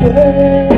Yeah.